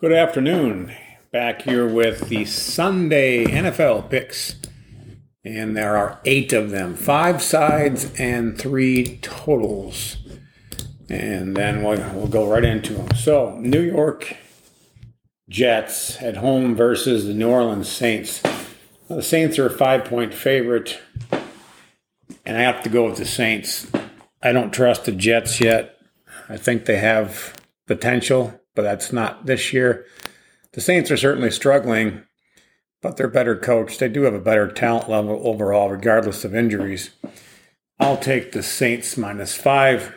Good afternoon. Back here with the Sunday NFL picks. And there are eight of them five sides and three totals. And then we'll, we'll go right into them. So, New York Jets at home versus the New Orleans Saints. The Saints are a five point favorite. And I have to go with the Saints. I don't trust the Jets yet. I think they have potential but that's not this year. The Saints are certainly struggling, but they're better coached. They do have a better talent level overall, regardless of injuries. I'll take the Saints minus five.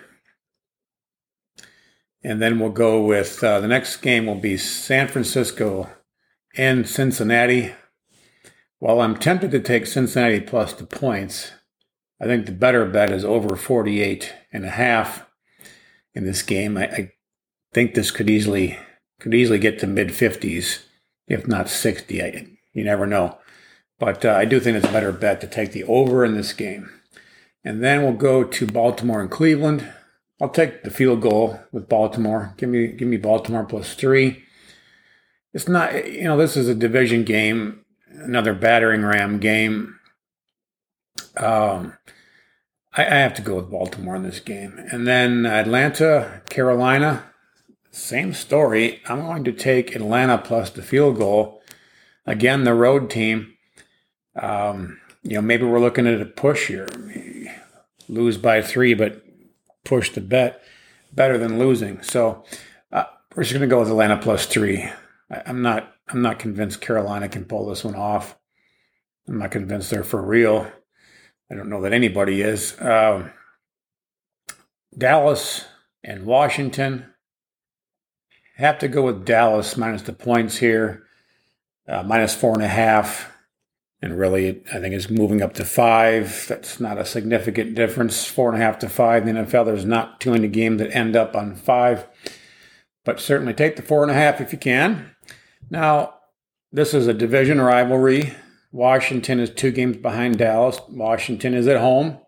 And then we'll go with uh, the next game will be San Francisco and Cincinnati. While I'm tempted to take Cincinnati plus the points, I think the better bet is over 48 and a half in this game. I, I think this could easily could easily get to mid 50s, if not 60. I, you never know. But uh, I do think it's a better bet to take the over in this game. And then we'll go to Baltimore and Cleveland. I'll take the field goal with Baltimore. Give me give me Baltimore plus three. It's not you know this is a division game, another battering ram game. Um, I, I have to go with Baltimore in this game, and then Atlanta, Carolina. Same story. I'm going to take Atlanta plus the field goal. Again, the road team. Um, you know, maybe we're looking at a push here. Lose by three, but push the bet better than losing. So uh, we're just going to go with Atlanta plus three. I, I'm not. I'm not convinced Carolina can pull this one off. I'm not convinced they're for real. I don't know that anybody is. Uh, Dallas and Washington have to go with Dallas minus the points here, uh, minus four and a half. And really, I think it's moving up to five. That's not a significant difference. Four and a half to five in the NFL. There's not too many games that end up on five. But certainly take the four and a half if you can. Now, this is a division rivalry. Washington is two games behind Dallas. Washington is at home.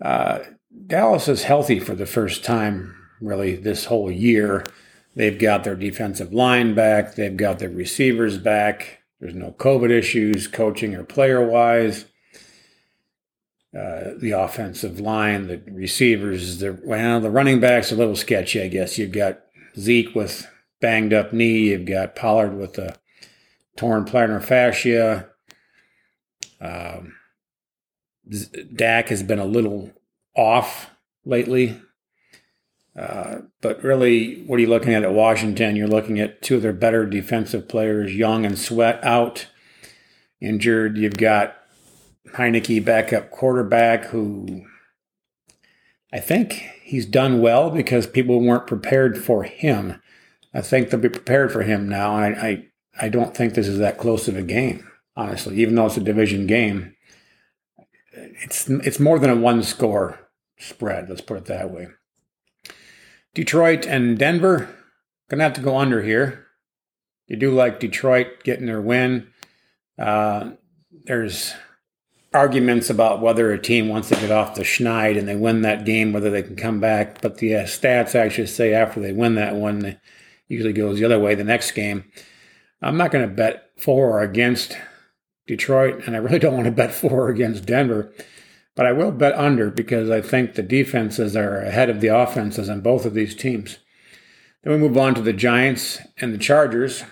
Uh, Dallas is healthy for the first time, really, this whole year. They've got their defensive line back. They've got their receivers back. There's no COVID issues, coaching or player wise. Uh, the offensive line, the receivers, the well, the running backs a little sketchy, I guess. You've got Zeke with banged up knee. You've got Pollard with a torn plantar fascia. Um, Dak has been a little off lately. But really, what are you looking at at Washington? You're looking at two of their better defensive players, Young and Sweat, out, injured. You've got Heinicke, backup quarterback, who I think he's done well because people weren't prepared for him. I think they'll be prepared for him now. I, I, I don't think this is that close of a game, honestly, even though it's a division game. It's, it's more than a one score spread, let's put it that way. Detroit and Denver. Gonna have to go under here. You do like Detroit getting their win. Uh, there's arguments about whether a team wants to get off the schneid and they win that game, whether they can come back. But the uh, stats actually say after they win that one, it usually goes the other way the next game. I'm not going to bet for or against Detroit, and I really don't want to bet for or against Denver. But I will bet under because I think the defenses are ahead of the offenses on both of these teams. Then we move on to the Giants and the Chargers.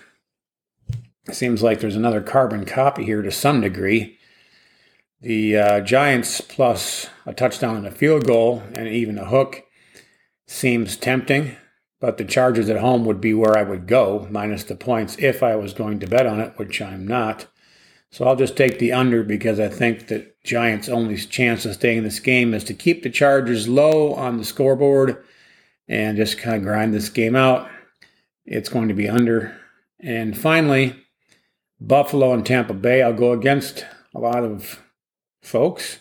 It seems like there's another carbon copy here to some degree. The uh, Giants plus a touchdown and a field goal and even a hook seems tempting, but the Chargers at home would be where I would go, minus the points, if I was going to bet on it, which I'm not. So I'll just take the under because I think that Giants' only chance of staying in this game is to keep the Chargers low on the scoreboard and just kind of grind this game out. It's going to be under. And finally, Buffalo and Tampa Bay. I'll go against a lot of folks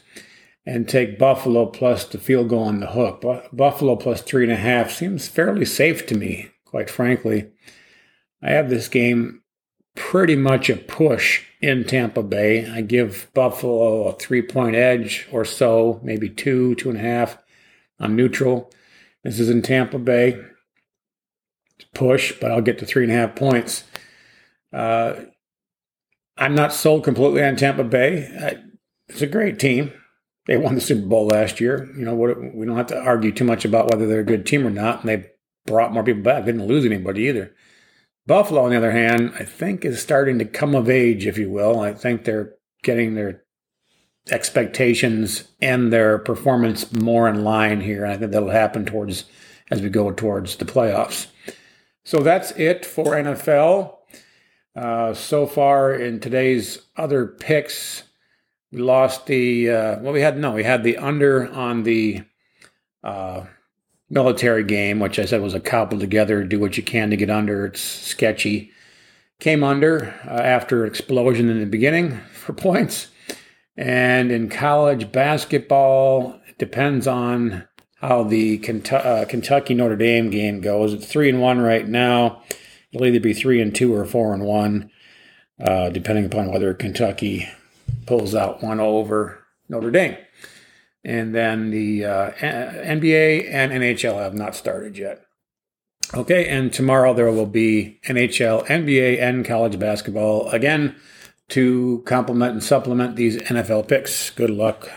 and take Buffalo plus the field goal on the hook. Buffalo plus three and a half seems fairly safe to me, quite frankly. I have this game pretty much a push in Tampa Bay. I give Buffalo a three point edge or so, maybe two, two and a half. I'm neutral. This is in Tampa Bay. push, but I'll get to three and a half points. Uh, I'm not sold completely on Tampa Bay. I, it's a great team. They won the Super Bowl last year. You know, what, we don't have to argue too much about whether they're a good team or not. And they brought more people back. They didn't lose anybody either. Buffalo, on the other hand, I think is starting to come of age, if you will. I think they're getting their expectations and their performance more in line here. I think that'll happen towards as we go towards the playoffs. So that's it for NFL. Uh, so far in today's other picks, we lost the uh, well. We had no. We had the under on the uh, military game, which I said was a cobbled together. Do what you can to get under. It's sketchy. Came under uh, after explosion in the beginning for points. And in college basketball, it depends on how the uh, Kentucky Notre Dame game goes. It's three and one right now. It'll either be three and two or four and one, uh, depending upon whether Kentucky pulls out one over Notre Dame. And then the uh, NBA and NHL have not started yet. Okay, and tomorrow there will be NHL, NBA, and college basketball again to complement and supplement these NFL picks. Good luck.